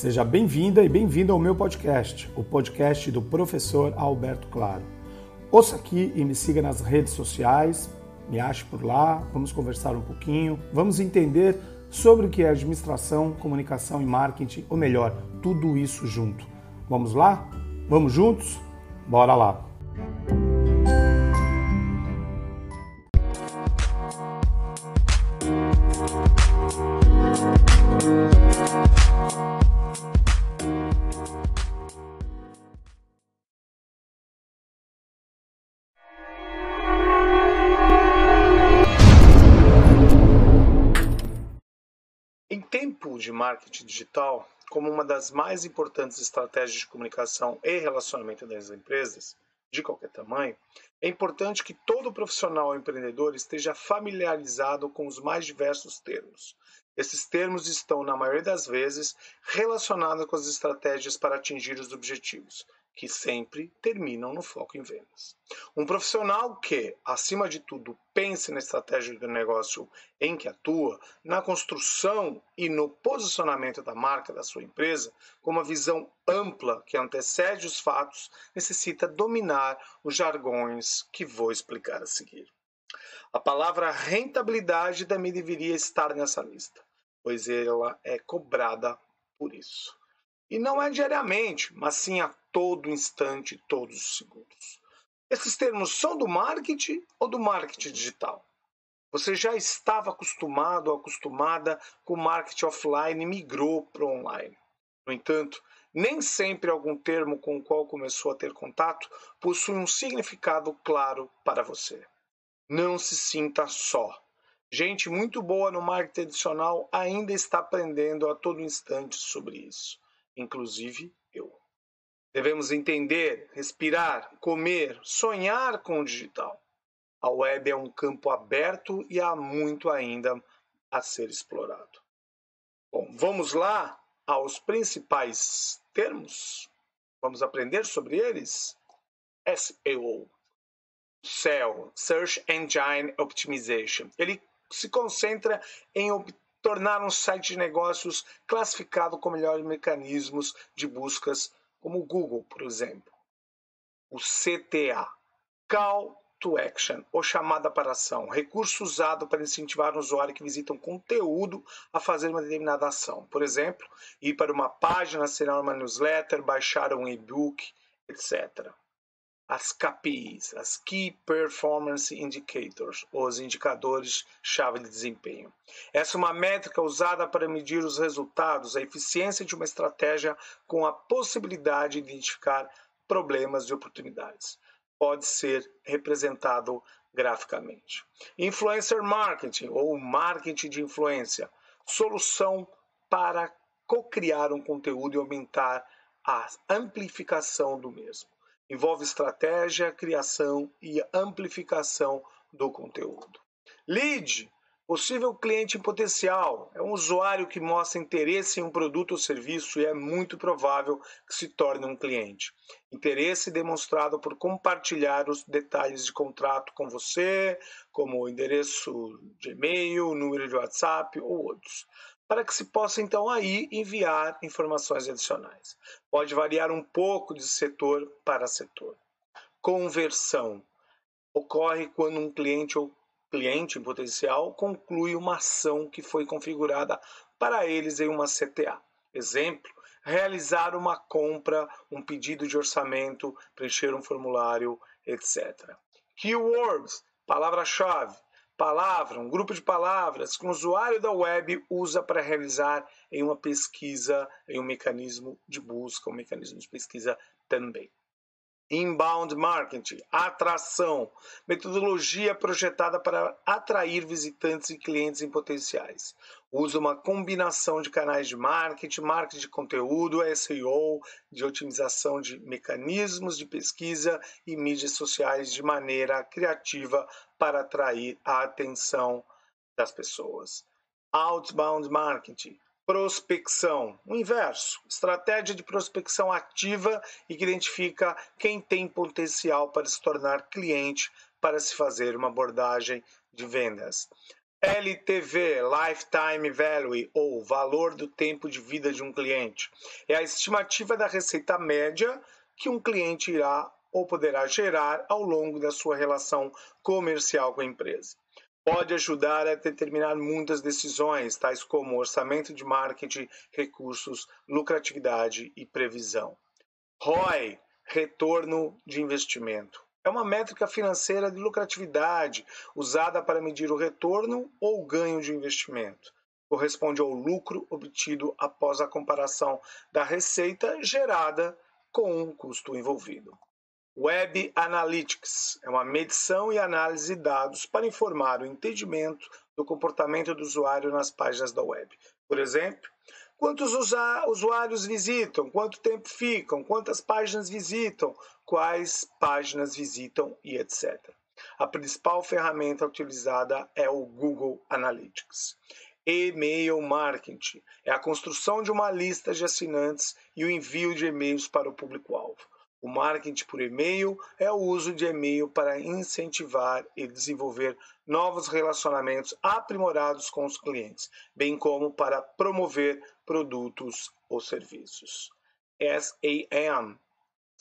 Seja bem-vinda e bem-vindo ao meu podcast, o podcast do professor Alberto Claro. Ouça aqui e me siga nas redes sociais, me ache por lá, vamos conversar um pouquinho, vamos entender sobre o que é administração, comunicação e marketing, ou melhor, tudo isso junto. Vamos lá? Vamos juntos? Bora lá! tempo marketing digital, como uma das mais importantes estratégias de comunicação e relacionamento das empresas, de qualquer tamanho, é importante que todo profissional ou empreendedor esteja familiarizado com os mais diversos termos. Esses termos estão, na maioria das vezes, relacionados com as estratégias para atingir os objetivos, que sempre terminam no foco em vendas. Um profissional que, acima de tudo, pense na estratégia do negócio em que atua, na construção e no posicionamento da marca da sua empresa, com uma visão ampla que antecede os fatos, necessita dominar os jargões que vou explicar a seguir. A palavra rentabilidade também deveria estar nessa lista, pois ela é cobrada por isso. E não é diariamente, mas sim a todo instante, todos os segundos. Esses termos são do marketing ou do marketing digital? Você já estava acostumado ou acostumada com o marketing offline e migrou para o online. No entanto, nem sempre algum termo com o qual começou a ter contato possui um significado claro para você. Não se sinta só. Gente muito boa no marketing tradicional ainda está aprendendo a todo instante sobre isso inclusive. Devemos entender, respirar, comer, sonhar com o digital. A web é um campo aberto e há muito ainda a ser explorado. Bom, vamos lá aos principais termos. Vamos aprender sobre eles? SEO, SEO, Search Engine Optimization. Ele se concentra em tornar um site de negócios classificado com melhores mecanismos de buscas, como o Google, por exemplo. O CTA, Call to Action, ou chamada para ação, recurso usado para incentivar um usuário que visita um conteúdo a fazer uma determinada ação. Por exemplo, ir para uma página, assinar uma newsletter, baixar um e-book, etc as KPIs, as Key Performance Indicators, os indicadores-chave de desempenho. Essa é uma métrica usada para medir os resultados, a eficiência de uma estratégia com a possibilidade de identificar problemas e oportunidades. Pode ser representado graficamente. Influencer marketing ou marketing de influência, solução para co-criar um conteúdo e aumentar a amplificação do mesmo. Envolve estratégia, criação e amplificação do conteúdo. Lead, possível cliente potencial, é um usuário que mostra interesse em um produto ou serviço e é muito provável que se torne um cliente. Interesse demonstrado por compartilhar os detalhes de contrato com você, como o endereço de e-mail, número de WhatsApp ou outros para que se possa então aí enviar informações adicionais. Pode variar um pouco de setor para setor. Conversão ocorre quando um cliente ou cliente potencial conclui uma ação que foi configurada para eles em uma CTA. Exemplo: realizar uma compra, um pedido de orçamento, preencher um formulário, etc. Keywords, palavra-chave, palavra, um grupo de palavras que o usuário da web usa para realizar em uma pesquisa, em um mecanismo de busca, um mecanismo de pesquisa também. Inbound marketing, atração, metodologia projetada para atrair visitantes e clientes em potenciais. Usa uma combinação de canais de marketing, marketing de conteúdo, SEO, de otimização de mecanismos de pesquisa e mídias sociais de maneira criativa para atrair a atenção das pessoas. Outbound marketing, prospecção. O inverso, estratégia de prospecção ativa e que identifica quem tem potencial para se tornar cliente para se fazer uma abordagem de vendas. LTV, Lifetime Value, ou valor do tempo de vida de um cliente, é a estimativa da receita média que um cliente irá ou poderá gerar ao longo da sua relação comercial com a empresa. Pode ajudar a determinar muitas decisões, tais como orçamento de marketing, recursos, lucratividade e previsão. ROI, retorno de investimento. É uma métrica financeira de lucratividade usada para medir o retorno ou ganho de investimento. Corresponde ao lucro obtido após a comparação da receita gerada com o custo envolvido. Web Analytics é uma medição e análise de dados para informar o entendimento do comportamento do usuário nas páginas da web. Por exemplo, quantos usuários visitam, quanto tempo ficam, quantas páginas visitam, quais páginas visitam e etc. A principal ferramenta utilizada é o Google Analytics. E-mail marketing é a construção de uma lista de assinantes e o envio de e-mails para o público-alvo. O marketing por e-mail é o uso de e-mail para incentivar e desenvolver novos relacionamentos aprimorados com os clientes, bem como para promover produtos ou serviços. SAM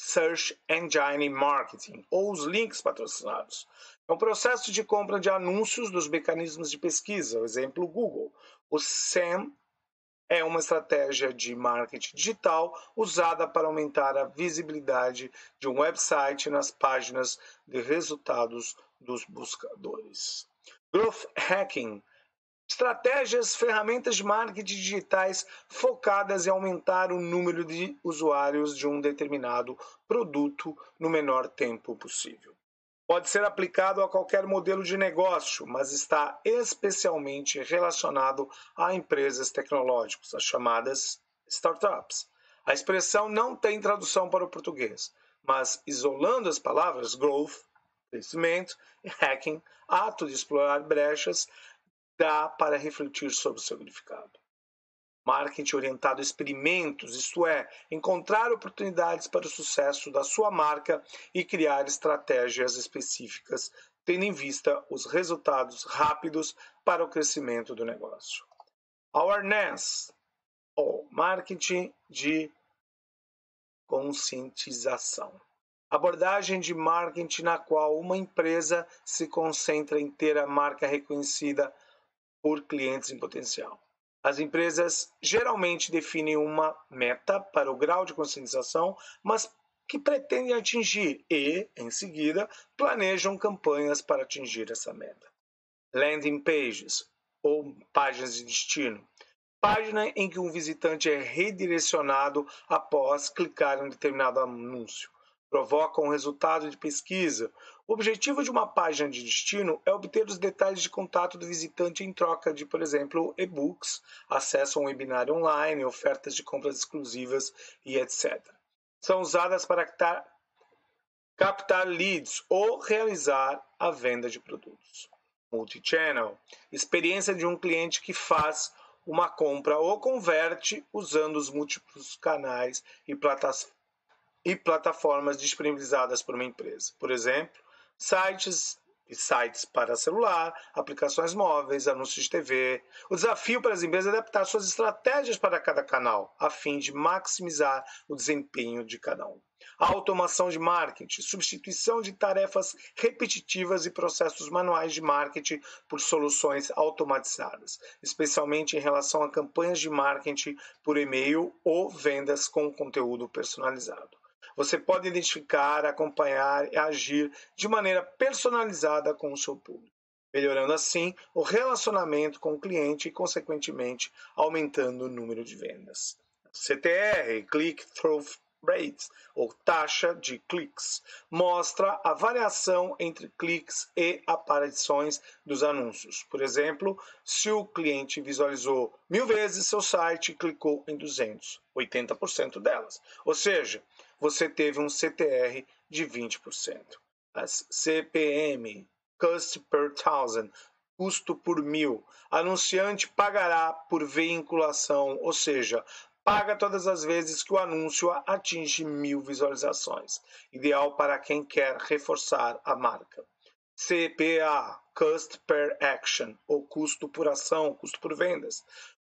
Search Engine Marketing, ou os links patrocinados. É um processo de compra de anúncios dos mecanismos de pesquisa, exemplo Google. O SAM é uma estratégia de marketing digital usada para aumentar a visibilidade de um website nas páginas de resultados dos buscadores. Growth Hacking estratégias, ferramentas de marketing digitais focadas em aumentar o número de usuários de um determinado produto no menor tempo possível. Pode ser aplicado a qualquer modelo de negócio, mas está especialmente relacionado a empresas tecnológicas, as chamadas startups. A expressão não tem tradução para o português, mas isolando as palavras growth, crescimento e hacking, ato de explorar brechas, dá para refletir sobre o significado marketing orientado a experimentos, isto é, encontrar oportunidades para o sucesso da sua marca e criar estratégias específicas, tendo em vista os resultados rápidos para o crescimento do negócio. Awareness, ou marketing de conscientização. Abordagem de marketing na qual uma empresa se concentra em ter a marca reconhecida por clientes em potencial. As empresas geralmente definem uma meta para o grau de conscientização, mas que pretendem atingir e, em seguida, planejam campanhas para atingir essa meta. Landing pages ou páginas de destino. Página em que um visitante é redirecionado após clicar em um determinado anúncio provocam um resultado de pesquisa. O objetivo de uma página de destino é obter os detalhes de contato do visitante em troca de, por exemplo, e-books, acesso a um webinário online, ofertas de compras exclusivas e etc. São usadas para captar, captar leads ou realizar a venda de produtos. Multichannel experiência de um cliente que faz uma compra ou converte usando os múltiplos canais e plataformas e plataformas disponibilizadas por uma empresa. Por exemplo, sites e sites para celular, aplicações móveis, anúncios de TV. O desafio para as empresas é adaptar suas estratégias para cada canal, a fim de maximizar o desempenho de cada um. A automação de marketing, substituição de tarefas repetitivas e processos manuais de marketing por soluções automatizadas, especialmente em relação a campanhas de marketing por e-mail ou vendas com conteúdo personalizado. Você pode identificar, acompanhar e agir de maneira personalizada com o seu público, melhorando assim o relacionamento com o cliente e, consequentemente, aumentando o número de vendas. CTR, Click-Through Rates, ou taxa de cliques, mostra a variação entre cliques e aparições dos anúncios. Por exemplo, se o cliente visualizou mil vezes seu site e clicou em 200, 80% delas. Ou seja, você teve um CTR de 20%. As CPM, Cost per Thousand, custo por mil. Anunciante pagará por vinculação, ou seja, paga todas as vezes que o anúncio atinge mil visualizações, ideal para quem quer reforçar a marca. CPA, Cost per Action, ou custo por ação, custo por vendas,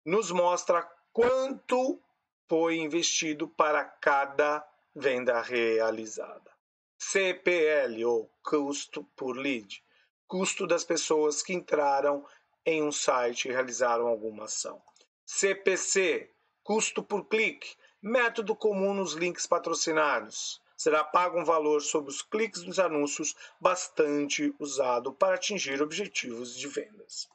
nos mostra quanto foi investido para cada venda realizada. CPL, ou custo por lead, custo das pessoas que entraram em um site e realizaram alguma ação. CPC, custo por clique, método comum nos links patrocinados. Será pago um valor sobre os cliques dos anúncios bastante usado para atingir objetivos de vendas.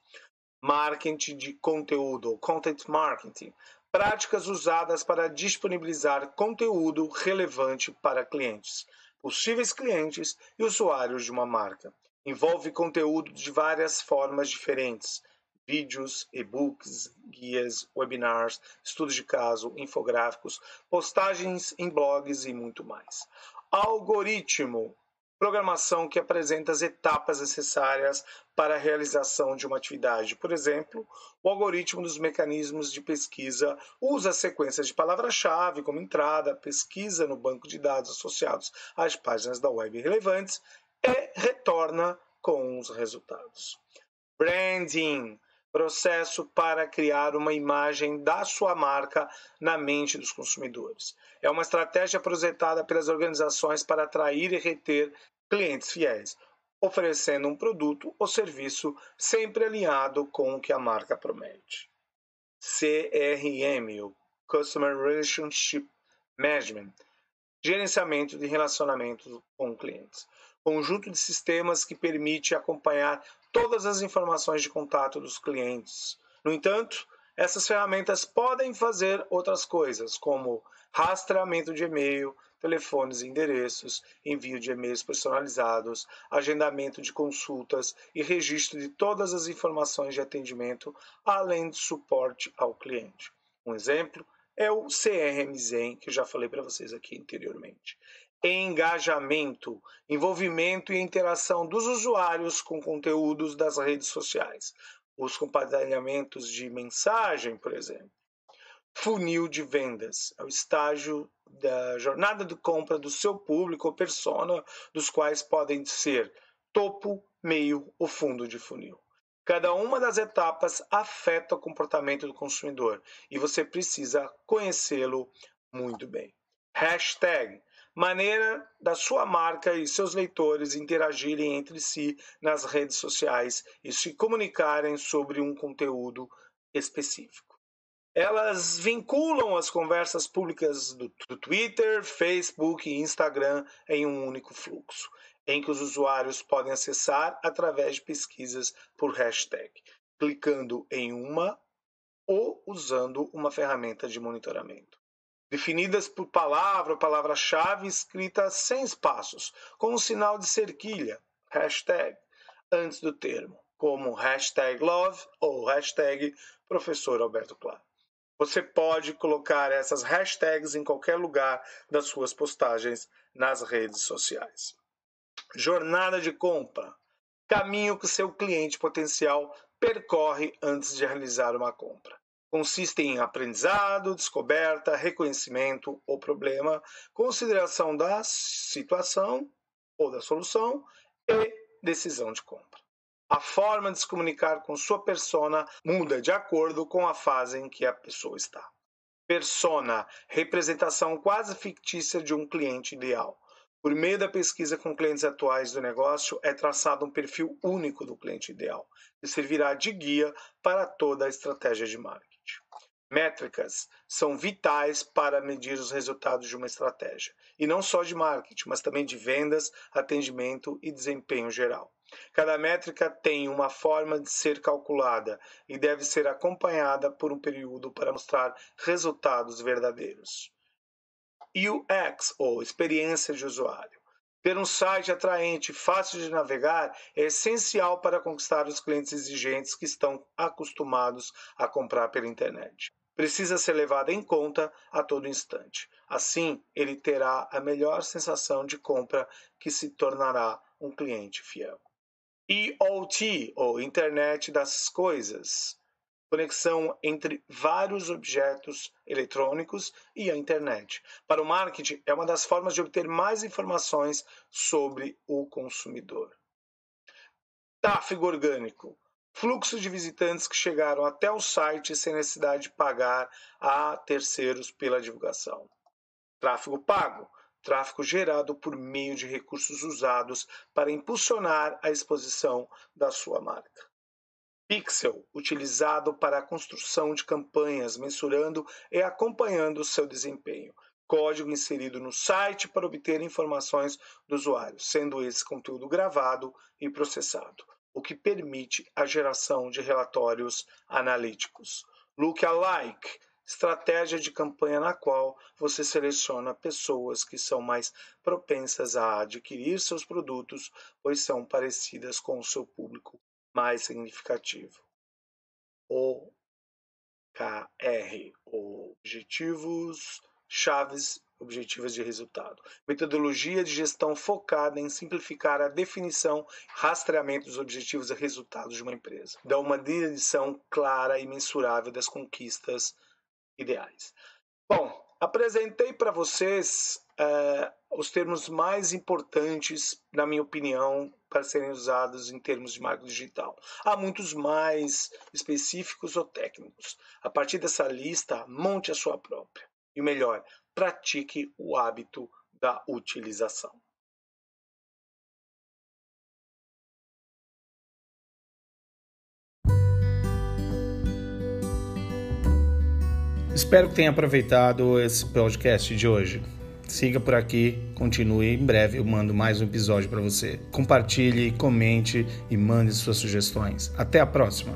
Marketing de conteúdo, content marketing, práticas usadas para disponibilizar conteúdo relevante para clientes, possíveis clientes e usuários de uma marca. Envolve conteúdo de várias formas diferentes, vídeos, e-books, guias, webinars, estudos de caso, infográficos, postagens em blogs e muito mais. Algoritmo programação que apresenta as etapas necessárias para a realização de uma atividade. Por exemplo, o algoritmo dos mecanismos de pesquisa usa sequências de palavra-chave como entrada, pesquisa no banco de dados associados às páginas da web relevantes e retorna com os resultados. Branding processo para criar uma imagem da sua marca na mente dos consumidores. É uma estratégia projetada pelas organizações para atrair e reter clientes fiéis, oferecendo um produto ou serviço sempre alinhado com o que a marca promete. CRM, o Customer Relationship Management, gerenciamento de relacionamento com clientes conjunto de sistemas que permite acompanhar todas as informações de contato dos clientes. No entanto, essas ferramentas podem fazer outras coisas, como rastreamento de e-mail, telefones e endereços, envio de e-mails personalizados, agendamento de consultas e registro de todas as informações de atendimento, além de suporte ao cliente. Um exemplo é o CRM Zen, que já falei para vocês aqui anteriormente engajamento, envolvimento e interação dos usuários com conteúdos das redes sociais, os compartilhamentos de mensagem, por exemplo. Funil de vendas é o estágio da jornada de compra do seu público ou persona, dos quais podem ser topo, meio ou fundo de funil. Cada uma das etapas afeta o comportamento do consumidor e você precisa conhecê-lo muito bem. Hashtag maneira da sua marca e seus leitores interagirem entre si nas redes sociais e se comunicarem sobre um conteúdo específico. Elas vinculam as conversas públicas do, Twitter, Facebook e Instagram em um único fluxo, em que os usuários podem acessar através de pesquisas por hashtag, clicando em uma ou usando uma ferramenta de monitoramento definidas por palavra ou palavra-chave escrita sem espaços, com um sinal de cerquilha, hashtag, antes do termo, como hashtag love ou hashtag professor Alberto Claro. Você pode colocar essas hashtags em qualquer lugar das suas postagens nas redes sociais. Jornada de compra. Caminho que seu cliente potencial percorre antes de realizar uma compra consistem em aprendizado, descoberta, reconhecimento ou problema, consideração da situação ou da solução e decisão de compra. A forma de se comunicar com sua persona muda de acordo com a fase em que a pessoa está. Persona, representação quase fictícia de um cliente ideal. Por meio da pesquisa com clientes atuais do negócio, é traçado um perfil único do cliente ideal, que servirá de guia para toda a estratégia de marketing. Métricas são vitais para medir os resultados de uma estratégia, e não só de marketing, mas também de vendas, atendimento e desempenho geral. Cada métrica tem uma forma de ser calculada e deve ser acompanhada por um período para mostrar resultados verdadeiros. UX, ou experiência de usuário. Ter um site atraente, fácil de navegar, é essencial para conquistar os clientes exigentes que estão acostumados a comprar pela internet. Precisa ser levado em conta a todo instante. Assim, ele terá a melhor sensação de compra que se tornará um cliente fiel. IoT, ou Internet das Coisas, conexão entre vários objetos eletrônicos e a internet. Para o marketing, é uma das formas de obter mais informações sobre o consumidor. Tráfego orgânico. Fluxo de visitantes que chegaram até o site sem necessidade de pagar a terceiros pela divulgação. Tráfego pago tráfego gerado por meio de recursos usados para impulsionar a exposição da sua marca. Pixel, utilizado para a construção de campanhas, mensurando e acompanhando seu desempenho. Código inserido no site para obter informações do usuário, sendo esse conteúdo gravado e processado, o que permite a geração de relatórios analíticos. Lookalike estratégia de campanha na qual você seleciona pessoas que são mais propensas a adquirir seus produtos, pois são parecidas com o seu público mais significativo. OKR, Objetivos Chaves Objetivos de Resultado. Metodologia de gestão focada em simplificar a definição rastreamento dos objetivos e resultados de uma empresa. Dá uma direção clara e mensurável das conquistas ideais. Bom, apresentei para vocês é, os termos mais importantes, na minha opinião, para serem usados em termos de marketing digital. Há muitos mais específicos ou técnicos. A partir dessa lista, monte a sua própria. E melhor, pratique o hábito da utilização. Espero que tenha aproveitado esse podcast de hoje. Siga por aqui, continue. Em breve eu mando mais um episódio para você. Compartilhe, comente e mande suas sugestões. Até a próxima!